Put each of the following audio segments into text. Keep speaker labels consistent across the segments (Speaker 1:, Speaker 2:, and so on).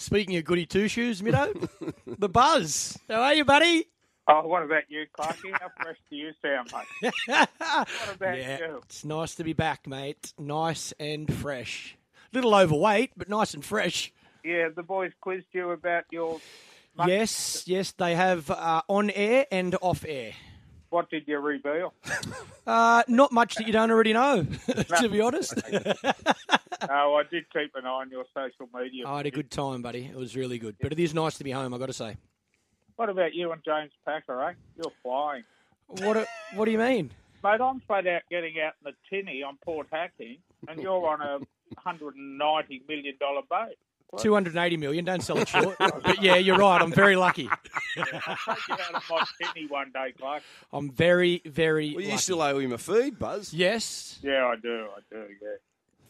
Speaker 1: Speaking of goody two shoes, Middo, the buzz. How are you, buddy?
Speaker 2: Oh, what about you, Clarky? How fresh do you sound, mate? What about
Speaker 1: yeah,
Speaker 2: you?
Speaker 1: it's nice to be back, mate. Nice and fresh. Little overweight, but nice and fresh.
Speaker 2: Yeah, the boys quizzed you about your.
Speaker 1: Yes, yes, they have uh, on air and off air.
Speaker 2: What did you reveal?
Speaker 1: Uh, not much that you don't already know, to be honest.
Speaker 2: oh, I did keep an eye on your social media.
Speaker 1: I had a good time, buddy. It was really good. But it is nice to be home, i got to say.
Speaker 2: What about you and James Packer, eh? You're flying.
Speaker 1: What, do- what do you mean?
Speaker 2: Mate, I'm flat out getting out in the tinny on Port Hacking, and you're on a $190 million boat.
Speaker 1: 280 million, don't sell it short. but yeah, you're right. I'm very lucky.
Speaker 2: I'll take you out of my tinny one day, Clark.
Speaker 1: I'm very, very
Speaker 3: Well, you
Speaker 1: lucky.
Speaker 3: still owe him a feed, Buzz.
Speaker 1: Yes,
Speaker 2: Yeah, I do, I do, yeah.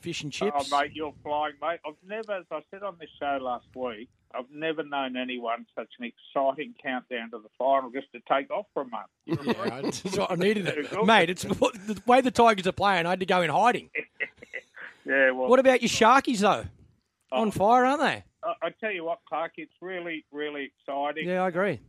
Speaker 1: fish and
Speaker 2: Oh,
Speaker 1: chips.
Speaker 2: mate, you're flying, mate. I've never, as I said on this show last week, I've never known anyone such an exciting countdown to the final just to take off for a month.
Speaker 1: Yeah, that's what I needed it. Mate, it's the way the Tigers are playing, I had to go in hiding.
Speaker 2: Yeah, well,
Speaker 1: What about your Sharkies, though? On fire, aren't they?
Speaker 2: I, tell you what, Clark, it's really, really exciting.
Speaker 1: Yeah, I agree.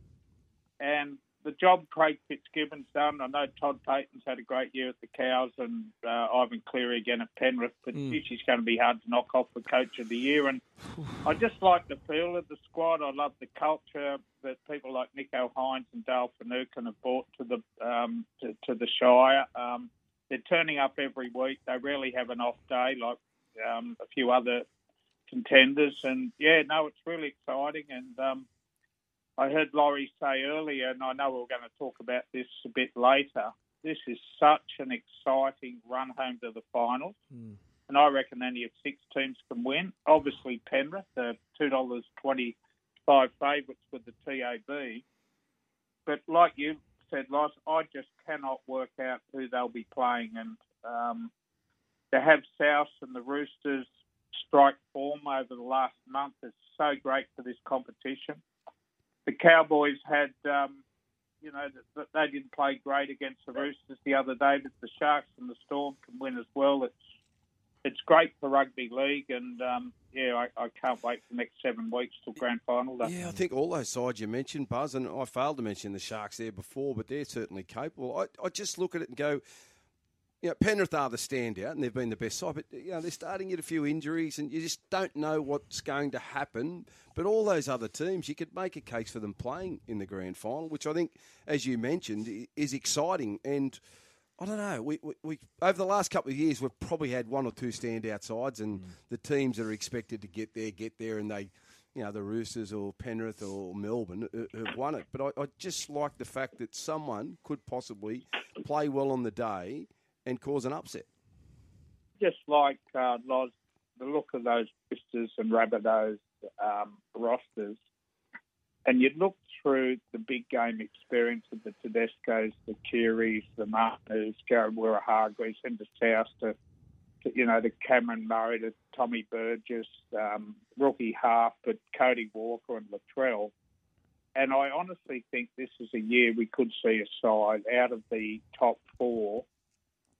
Speaker 2: And the job Craig Fitzgibbon's done, I know Todd Payten's had a great year at the Cows and uh, Ivan Cleary again at Penrith, but
Speaker 1: Mm.
Speaker 2: going to be hard to knock off for Coach of the Year. And I just like the feel of the squad. I love the culture that people like Nicho Hynes and Dale Finucane have brought to the um, to, to the Shire. Um, they're turning up every week. They rarely have an off day like um, a few other contenders. And yeah, no, it's really exciting. And um, I heard Laurie say earlier, and I know we're going to talk about this a bit later. This is such an exciting run home to the finals. And I reckon only if six teams can win. Obviously, Penrith, the $2.25 favourites with the TAB. But like you said, Loz, I just cannot work out who they'll be playing. And um, to have South and the Roosters strike form over the last month is so great for this competition. The Cowboys had, um, you know, th- th- they didn't play great against the Roosters the other day, but the Sharks and the Storm can win as well. It's it's great for rugby league, and um, yeah, I, I can't wait for the next seven weeks till grand final day.
Speaker 3: Yeah, I think all those sides you mentioned, Buzz, and I failed to mention the Sharks there before, but they're certainly capable. I, I just look at it and go, you know, Penrith are the standout, and they've been the best side, but you know they're starting to get a few injuries, and you just don't know what's going to happen. But all those other teams, you could make a case for them playing in the grand final, which I think, as you mentioned, is exciting. And I don't know, we, we, we over the last couple of years, we've probably had one or two standout sides, and the teams that are expected to get there get there, and they. You know, the Roosters or Penrith or Melbourne uh, have won it. But I, I just like the fact that someone could possibly play well on the day and cause an upset.
Speaker 2: just like uh, Loz, the look of those Roosters and Rabbitohs um, rosters, and you look through the big game experience of the Tedescos, the Kearys, the Martiners, Jared Waerea-Hargreaves, and the South to, to, you know, the Cameron Murray, to Tommy Burgess, um, rookie half, but Cody Walker and Latrell. And I honestly think this is a year we could see a side out of the top four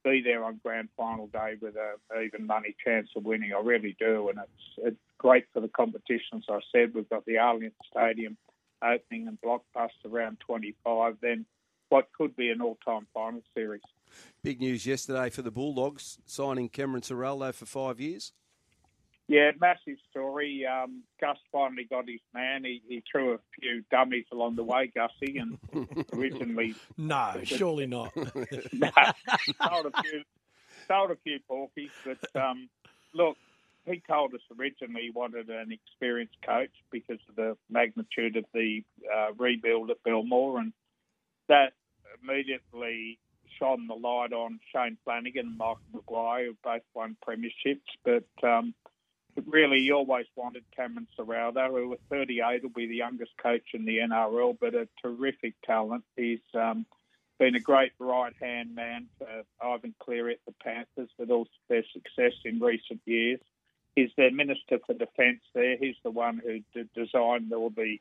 Speaker 2: be there on grand final day with a even money chance of winning. I really do, and it's it's great for the competition. As I said, we've got the Allianz Stadium opening and blockbuster around 25. Then what could be an all-time final series.
Speaker 3: Big news yesterday for the Bulldogs signing Cameron Ciraldo for five years.
Speaker 2: Yeah, massive story. Um, Gus finally got his man. He, he threw a few dummies along the way, Gussie, and originally
Speaker 1: No, surely not.
Speaker 2: no, sold a few, sold a few porkies. But um, look, he told us originally he wanted an experienced coach because of the magnitude of the uh, rebuild at Belmore, and that immediately shone the light on Shane Flanagan and Michael Maguire, who both won premierships. But um, really, he always wanted Cameron Ciraldo, who at 38 will be the youngest coach in the NRL, but a terrific talent. He's um, been a great right hand man for Ivan Cleary at the Panthers with all their success in recent years. He's their Minister for Defence there. He's the one who d- designed all the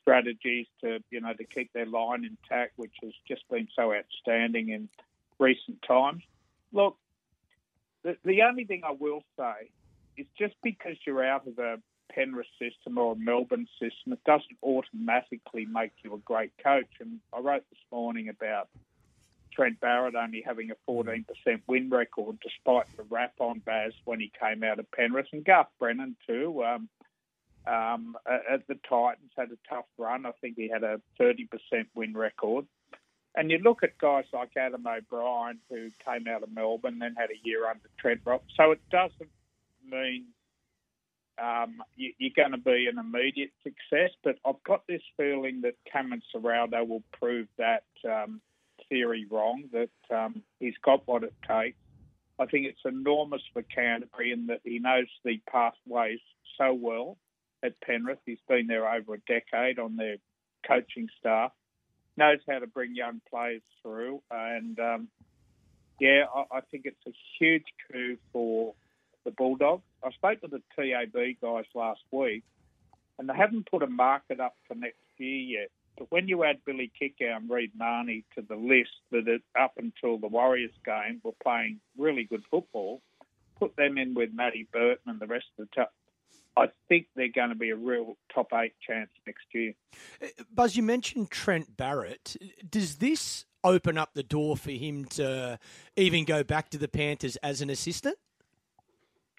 Speaker 2: strategies to, you know, to keep their line intact, which has just been so outstanding in recent times. Look, the, the only thing I will say is just because you're out of a Penrith system or a Melbourne system, it doesn't automatically make you a great coach. And I wrote this morning about Trent Barrett only having a 14% win record despite the rap on Baz when he came out of Penrith, and Garth Brennan too. Um, um, at the Titans had a tough run. I think he had a 30% win record. And you look at guys like Adam O'Brien, who came out of Melbourne, then had a year under Trent Rock. So it doesn't mean um, you, are going to be an immediate success, but I've got this feeling that Cameron Ciraldo will prove that um, theory wrong, that um, he's got what it takes. I think it's enormous for Canterbury in that he knows the pathways so well at Penrith. He's been there over a decade on their coaching staff, knows how to bring young players through, and um, yeah, I, I think it's a huge coup for the Bulldogs. I spoke to the TAB guys last week, and they haven't put a market up for next year yet. But when you add Billy Kikau and Reed Mahoney to the list that it, up until the Warriors game were playing really good football, put them in with Matty Burton and the rest of the top. I think they're going to be a real top eight chance next year.
Speaker 1: Uh, Buzz, you mentioned Trent Barrett. Does this open up the door for him to even go back to the Panthers as an assistant?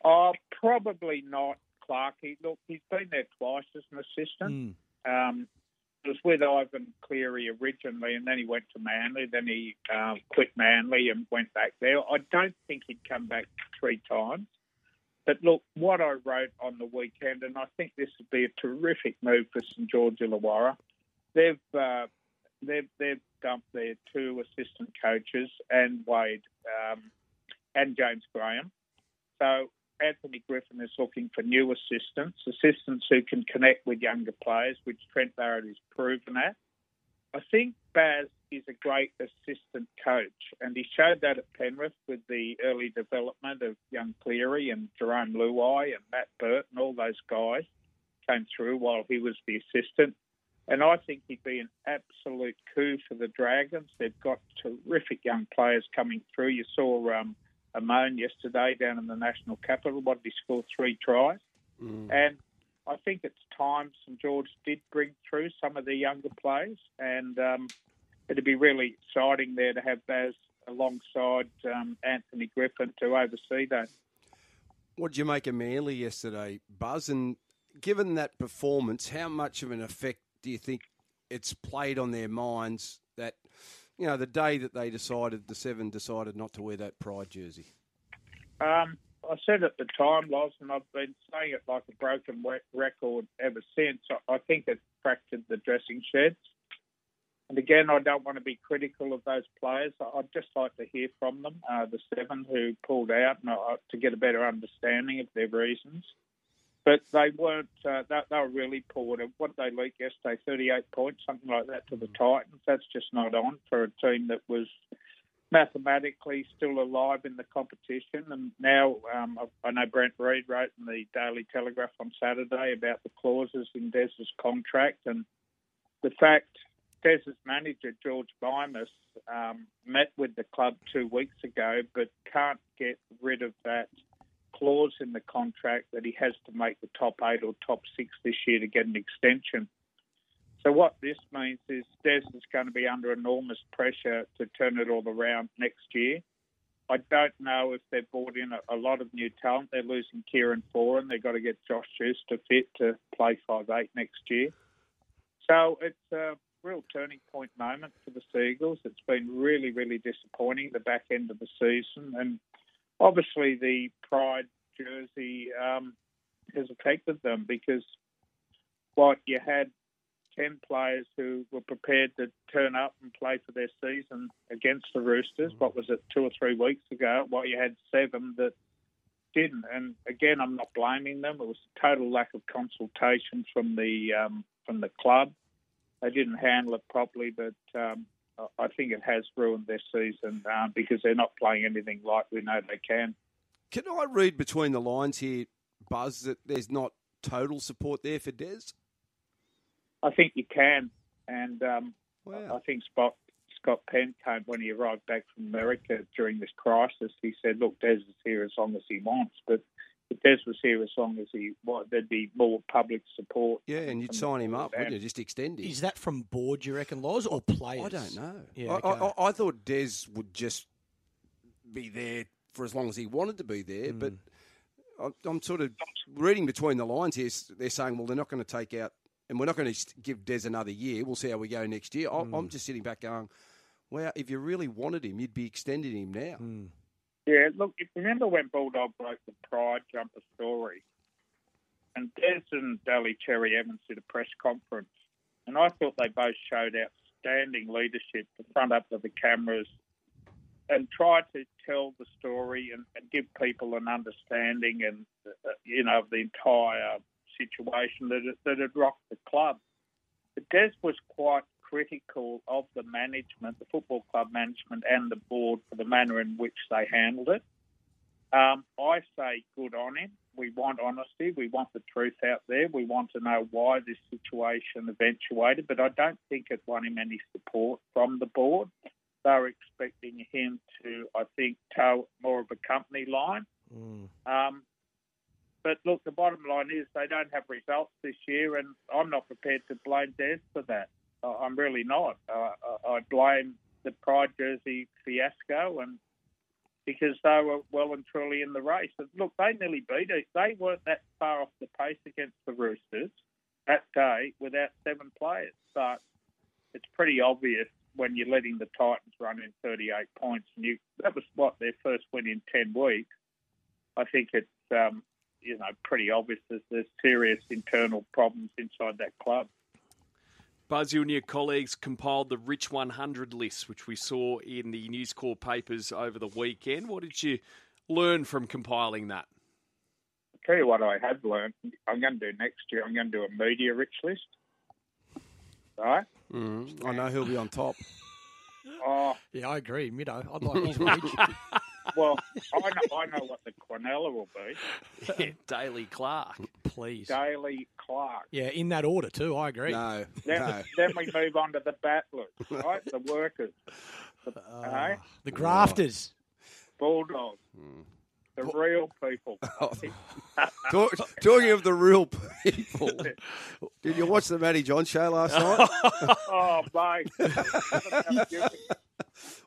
Speaker 2: Oh, probably not, Clarky. Look, he's been there twice as an assistant. Mm. Um, it was with Ivan Cleary originally, and then he went to Manly. Then he uh, quit Manly and went back there. I don't think he'd come back three times. But look, what I wrote on the weekend, and I think this would be a terrific move for St George Illawarra. They've uh, they've they've dumped their two assistant coaches and Wade um, and James Graham. So Anthony Griffin is looking for new assistants, assistants who can connect with younger players, which Trent Barrett has proven at. I think Baz is a great assistant coach, and he showed that at Penrith with the early development of young Cleary and Jerome Luai and Matt Burt and all those guys came through while he was the assistant. And I think he'd be an absolute coup for the Dragons. They've got terrific young players coming through. You saw um, Amone yesterday down in the national capital. What did he score? Three tries. Mm. And I think it's time St George did bring through some of the younger players, and um, it'd be really exciting there to have Baz alongside um, Anthony Griffin to oversee that.
Speaker 3: What did you make of Manly yesterday, Buzz? And given that performance, how much of an effect do you think it's played on their minds you know, the day that they decided, the seven decided not to wear that pride jersey?
Speaker 2: Um, I said at the time, Loz, and I've been saying it like a broken record ever since. I think it fractured the dressing sheds. And again, I don't want to be critical of those players. I'd just like to hear from them, uh, the seven who pulled out, uh, to get a better understanding of their reasons but they weren't. Uh, they, they, were really poor. What did they leak yesterday? Thirty-eight points, something like that, to the mm. Titans. That's just not on for a team that was mathematically still alive in the competition. And now um, I know Brent Read wrote in the Daily Telegraph on Saturday about the clauses in Des's contract and the fact Des's manager George Mimas um, met with the club two weeks ago, but can't get rid of that clause in the contract that he has to make the top eight or top six this year to get an extension. So what this means is Des is going to be under enormous pressure to turn it all around next year. I don't know if they've brought in a, a lot of new talent. They're losing Kieran Foran. They've got to get Josh Schuster fit to play five eight next year. So it's a real turning point moment for the Seagulls. It's been really, really disappointing the back end of the season, and obviously the pride jersey um, has affected them because what you had 10 players who were prepared to turn up and play for their season against the Roosters. What was it, two or three weeks ago? What you had seven that didn't. And again, I'm not blaming them. It was a total lack of consultation from the um, from the club. They didn't handle it properly, but um, I think it has ruined their season uh, because they're not playing anything like we know they can.
Speaker 3: Can I read between the lines here, Buzz, that there's not total support there for Des?
Speaker 2: I think you can, and um, wow. I think Scott Scott Penn came when he arrived back from America during this crisis. He said, "Look, Des is here as long as he wants, but if Des was here as long as he was, there'd be more public support.
Speaker 3: Yeah, and you'd sign him up, wouldn't you? Just extend him.
Speaker 1: Is that from board, you reckon, Laws, or players?
Speaker 3: I don't know.
Speaker 1: Yeah,
Speaker 3: I,
Speaker 1: okay.
Speaker 3: I, I thought Des would just be there for as long as he wanted to be there, but
Speaker 1: Hmm.
Speaker 3: I- I'm sort of reading between the lines here. They're saying, well, they're not going to take out, and we're not going to give Des another year. We'll see how we go next year. I,
Speaker 1: Hmm.
Speaker 3: I'm just sitting back going, wow, if you really wanted him, you'd be extending him now.
Speaker 1: Hmm.
Speaker 2: Yeah, look, if you remember when Bulldog broke the Pride jumper story, and Des and Daly Cherry Evans did a press conference, and I thought they both showed outstanding leadership to front up to the cameras and tried to tell the story and, and give people an understanding and uh, you know of the entire situation that that had rocked the club. But Des was quite critical of the management, the football club management, and the board for the manner in which they handled it. Um, I say good on him. We want honesty. We want the truth out there. We want to know why this situation eventuated, but I don't think it won him any support from the board. They were expecting him to, I think, toe more of a company line.
Speaker 1: Mm.
Speaker 2: Um, but look, the bottom line is they don't have results this year, and I'm not prepared to blame Des for that. I'm really not. Uh, I blame the Pride jersey fiasco, and because they were well and truly in the race. Look, they nearly beat it. They weren't that far off the pace against the Roosters that day without seven players. But it's pretty obvious when you're letting the Titans run in 38 points, and you that was what their first win in 10 weeks. I think it's um, you know pretty obvious that there's serious internal problems inside that club.
Speaker 4: Buzz, you and your colleagues compiled the Rich 100 list, which we saw in the News Corp papers over the weekend. What did you learn from compiling that?
Speaker 2: I'll tell you what I have learned. I'm going to do next year. I'm going to do a media rich list. Right?
Speaker 3: Mm, I know he'll be on top.
Speaker 2: Oh
Speaker 1: Yeah, I agree. Mido, I'd like him to reach.
Speaker 2: Well, I know I know what the Quinella will be.
Speaker 4: Daley Clark.
Speaker 1: Please.
Speaker 2: Daley Clark.
Speaker 1: Yeah, in that order too. I agree.
Speaker 3: No,
Speaker 2: Then,
Speaker 3: no.
Speaker 2: then we move on to the battlers, right? The workers, the, eh?
Speaker 1: The grafters.
Speaker 2: Bulldogs, the real people.
Speaker 3: Talk, talking of the real people, did you watch the Matty Johns show last night?
Speaker 2: oh, mate.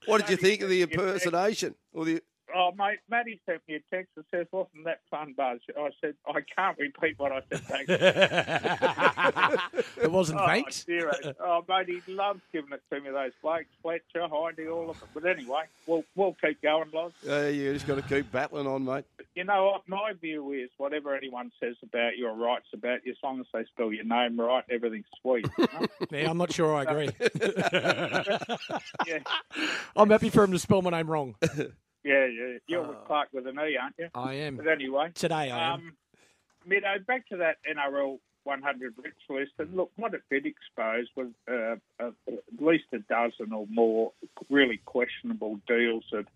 Speaker 3: What did you think of the impersonation? Or the
Speaker 2: Oh, mate, Matty sent me a text that says, wasn't that fun, Buzz? I said, I can't repeat what I said. Thanks.
Speaker 1: it wasn't
Speaker 2: oh,
Speaker 1: thanks.
Speaker 2: dear. Oh, mate, he loves giving it to me, those blokes. Fletcher, Hindy, all of them. But anyway, we'll, we'll keep going, Loz.
Speaker 3: uh, you just got to keep battling on, mate.
Speaker 2: You know what? My view is whatever anyone says about your writes about you, as long as they spell your name right, everything's sweet. you know?
Speaker 1: Yeah, I'm not sure I agree.
Speaker 2: yeah,
Speaker 1: I'm happy for him to spell my name wrong.
Speaker 2: Yeah, yeah. You're with Clark with an E, aren't you?
Speaker 1: I am.
Speaker 2: But anyway.
Speaker 1: Today I am.
Speaker 2: Um, Mido, back to that NRL 100 rich list, and look, what it did expose was uh, uh, at least a dozen or more really questionable deals of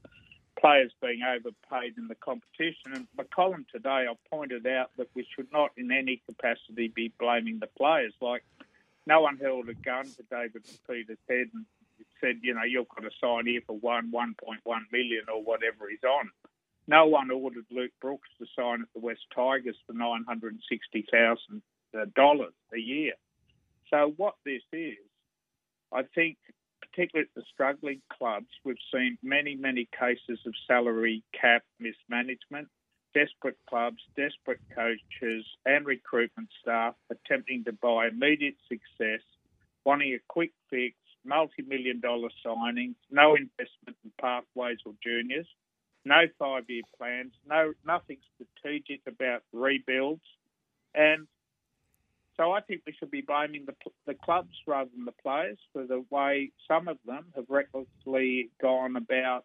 Speaker 2: players being overpaid in the competition. And my column today, I pointed out that we should not in any capacity be blaming the players. Like, no one held a gun to David Peters' head and said, you know, you've got to sign here for one, 1.1 million or whatever he's on. No one ordered Luke Brooks to sign at the West Tigers for nine hundred and sixty thousand dollars a year. So what this is, I think, particularly at the struggling clubs, we've seen many, many cases of salary cap mismanagement. Desperate clubs, desperate coaches, and recruitment staff attempting to buy immediate success, wanting a quick fix, multi-million dollar signings, no investment in pathways or juniors no five-year plans, no nothing strategic about rebuilds, and so I think we should be blaming the, the clubs rather than the players for the way some of them have recklessly gone about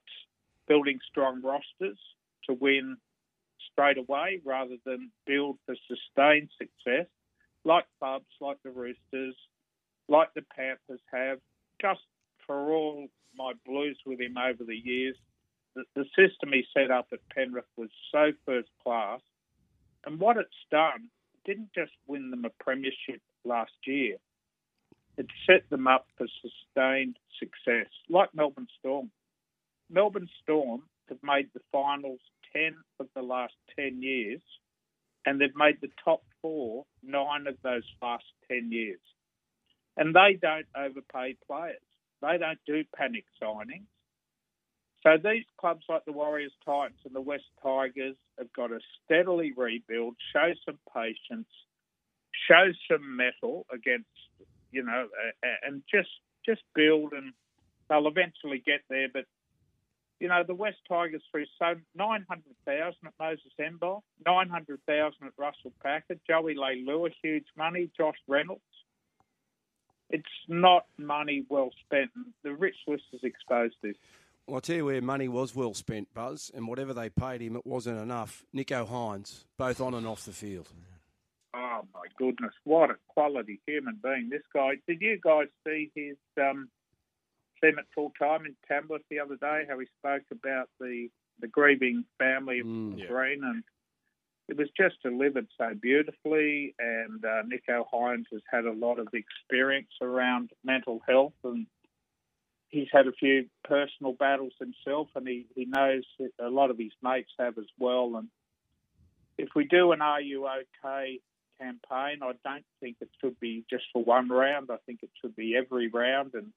Speaker 2: building strong rosters to win straight away rather than build for sustained success, like clubs, like the Roosters, like the Panthers have. Just for all my blues with him over the years, the, system he set up at Penrith was so first class. And what it's done, didn't just win them a premiership last year, it set them up for sustained success, like Melbourne Storm. Melbourne Storm have made the finals 10 of the last 10 years and they've made the top four nine of those last 10 years. And they don't overpay players, they don't do panic signings. So these clubs like the Warriors, Titans, and the West Tigers have got to steadily rebuild, show some patience, show some mettle against, you know, and just just build, and they'll eventually get there. But you know, the West Tigers threw so nine hundred thousand at Moses Mbye, nine hundred thousand at Russell Packer, Joey Leilua, huge money, Josh Reynolds. It's not money well spent. The rich list has exposed this.
Speaker 3: Well, I'll tell you where money was well spent, Buzz, and whatever they paid him, it wasn't enough. Nicho Hynes, both on and off the field.
Speaker 2: Oh my goodness, what a quality human being this guy! Did you guys see his um, see him at full time in Tamworth the other day? How he spoke about the the grieving family of mm, yeah. Green, and it was just delivered so beautifully. And uh, Nicho Hynes has had a lot of experience around mental health and he's had a few personal battles himself, and he, he knows a lot of his mates have as well. And if we do an Are You OK campaign, I don't think it should be just for one round. I think it should be every round. And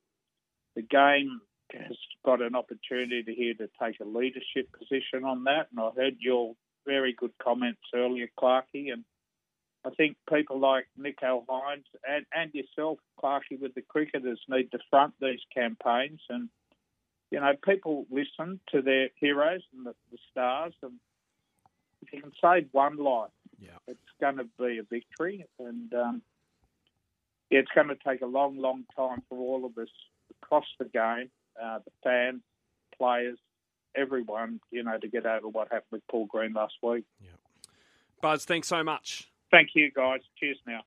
Speaker 2: the game has got an opportunity here to take a leadership position on that. And I heard your very good comments earlier, Clarkey, and I think people like Nicho Hynes and, and yourself, Clarky, with the cricketers need to front these campaigns. And, you know, people listen to their heroes and the, the stars. And if you can save one life, yeah. it's going to be a victory. And um, yeah, it's going to take a long, long time for all of us across the game, uh, the fans, players, everyone, you know, to get over what happened with Paul Green last week.
Speaker 4: Yeah. Buzz, thanks so much.
Speaker 2: Thank you, guys. Cheers now.